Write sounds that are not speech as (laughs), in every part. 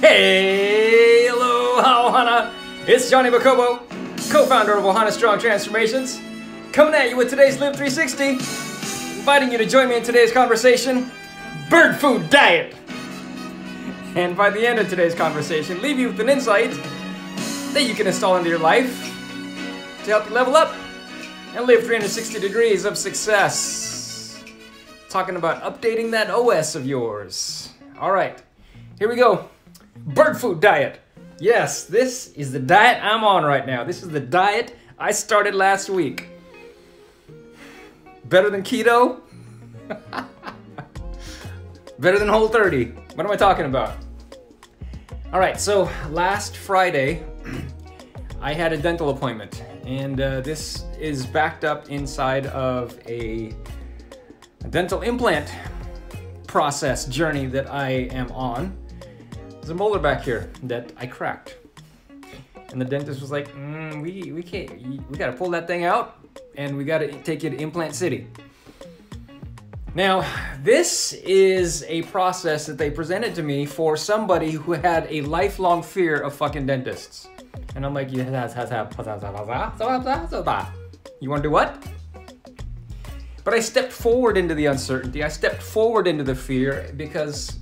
Hey, hello, Ohana. It's Johnny Bacobo, co-founder of Ohana Strong Transformations, coming at you with today's Live 360, inviting you to join me in today's conversation, bird food diet. And by the end of today's conversation, leave you with an insight that you can install into your life to help you level up and live 360 degrees of success. Talking about updating that OS of yours. All right, here we go. Bird food diet. Yes, this is the diet I'm on right now. This is the diet I started last week. Better than keto? (laughs) Better than Whole 30. What am I talking about? All right, so last Friday, (clears throat) I had a dental appointment, and uh, this is backed up inside of a, a dental implant process journey that I am on. There's a molar back here that I cracked. And the dentist was like, mm, we, we can't, we gotta pull that thing out and we gotta take you to Implant City. Now, this is a process that they presented to me for somebody who had a lifelong fear of fucking dentists. And I'm like, you wanna do what? But I stepped forward into the uncertainty. I stepped forward into the fear because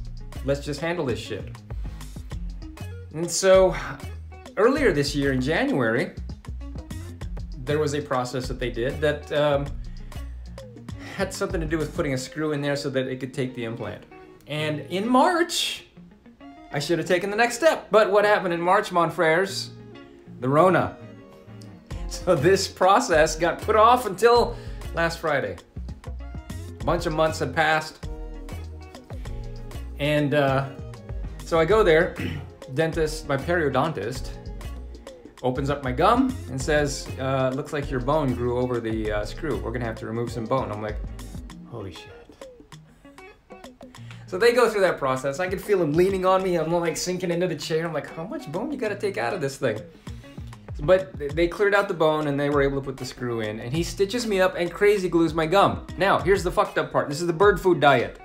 let's just handle this shit. And so earlier this year in January, there was a process that they did that um, had something to do with putting a screw in there so that it could take the implant. And in March, I should have taken the next step. But what happened in March, Monfrères? The Rona. (laughs) So this process got put off until last Friday. A bunch of months had passed. And uh, so I go there, (clears throat) dentist, my periodontist, opens up my gum and says, uh, looks like your bone grew over the uh, screw. We're gonna have to remove some bone. I'm like, holy shit. So they go through that process. I can feel him leaning on me. I'm like sinking into the chair. I'm like, how much bone you gotta take out of this thing? But they cleared out the bone and they were able to put the screw in. And he stitches me up and crazy glues my gum. Now, here's the fucked up part. This is the bird food diet.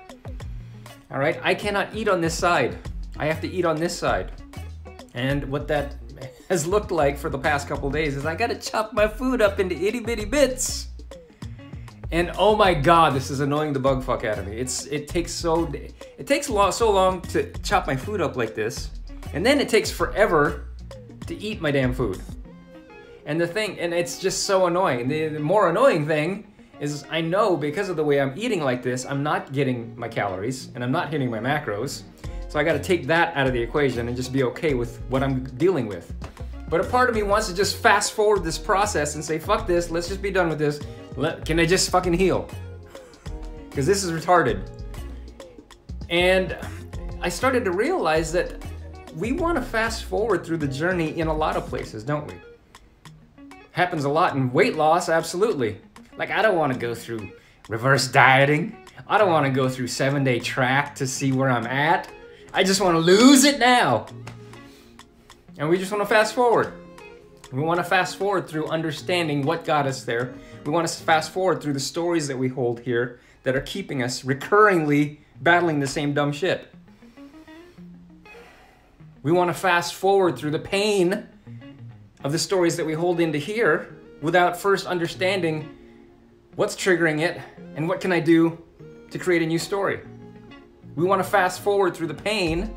All right, I cannot eat on this side. I have to eat on this side. And what that (laughs) has looked like for the past couple days is I gotta chop my food up into itty bitty bits. And oh my god, this is annoying the bug fuck out of me. It's it takes so it takes long, so long to chop my food up like this, and then it takes forever to eat my damn food. And the thing, and it's just so annoying. The, the more annoying thing is I know because of the way I'm eating like this, I'm not getting my calories and I'm not hitting my macros. So I got to take that out of the equation and just be okay with what I'm dealing with. But a part of me wants to just fast forward this process and say, fuck this, let's just be done with this. Let, can I just fucking heal? (laughs) Because this is retarded. And I started to realize that we want to fast forward through the journey in a lot of places, don't we? Happens a lot in weight loss, absolutely. Like, I don't want to go through reverse dieting. I don't want to go through seven day track to see where I'm at. I just want to lose it now. And we just want to fast forward. We want to fast forward through understanding what got us there. We want to fast forward through the stories that we hold here that are keeping us recurringly battling the same dumb shit. We want to fast forward through the pain of the stories that we hold into here without first understanding what's triggering it and what can I do to create a new story. We want to fast forward through the pain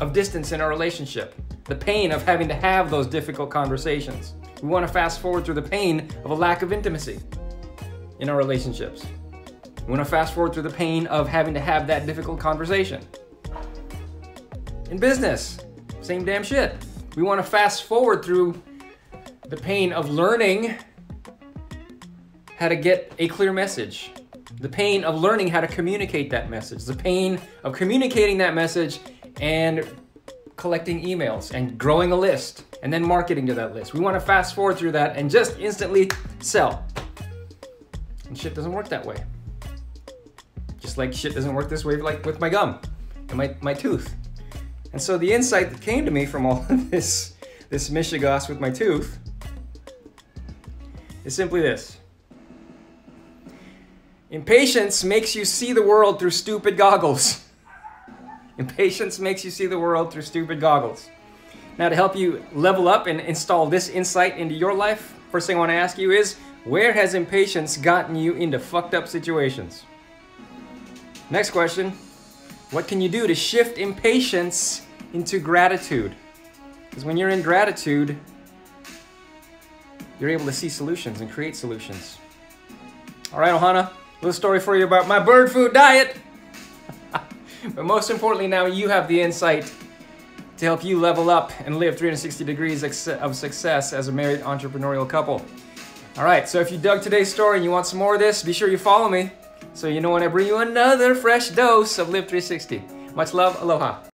of distance in our relationship, the pain of having to have those difficult conversations. We want to fast forward through the pain of a lack of intimacy in our relationships. We want to fast forward through the pain of having to have that difficult conversation. In business, same damn shit. We want to fast forward through the pain of learning how to get a clear message, the pain of learning how to communicate that message, the pain of communicating that message and collecting emails and growing a list and then marketing to that list. We want to fast forward through that and just instantly sell. And shit doesn't work that way. Just like shit doesn't work this way like with my gum and my, my tooth. And so the insight that came to me from all of this, this mishigas with my tooth is simply this. Impatience makes you see the world through stupid goggles. Impatience makes you see the world through stupid goggles. Now, to help you level up and install this insight into your life, first thing I want to ask you is where has impatience gotten you into fucked up situations? Next question What can you do to shift impatience into gratitude? Because when you're in gratitude, you're able to see solutions and create solutions. All right, Ohana, little story for you about my bird food diet. (laughs) but most importantly, now you have the insight to help you level up and live 360 degrees of success as a married entrepreneurial couple. All right, so if you dug today's story and you want some more of this, be sure you follow me so you know when I bring you another fresh dose of Live 360. Much love, aloha.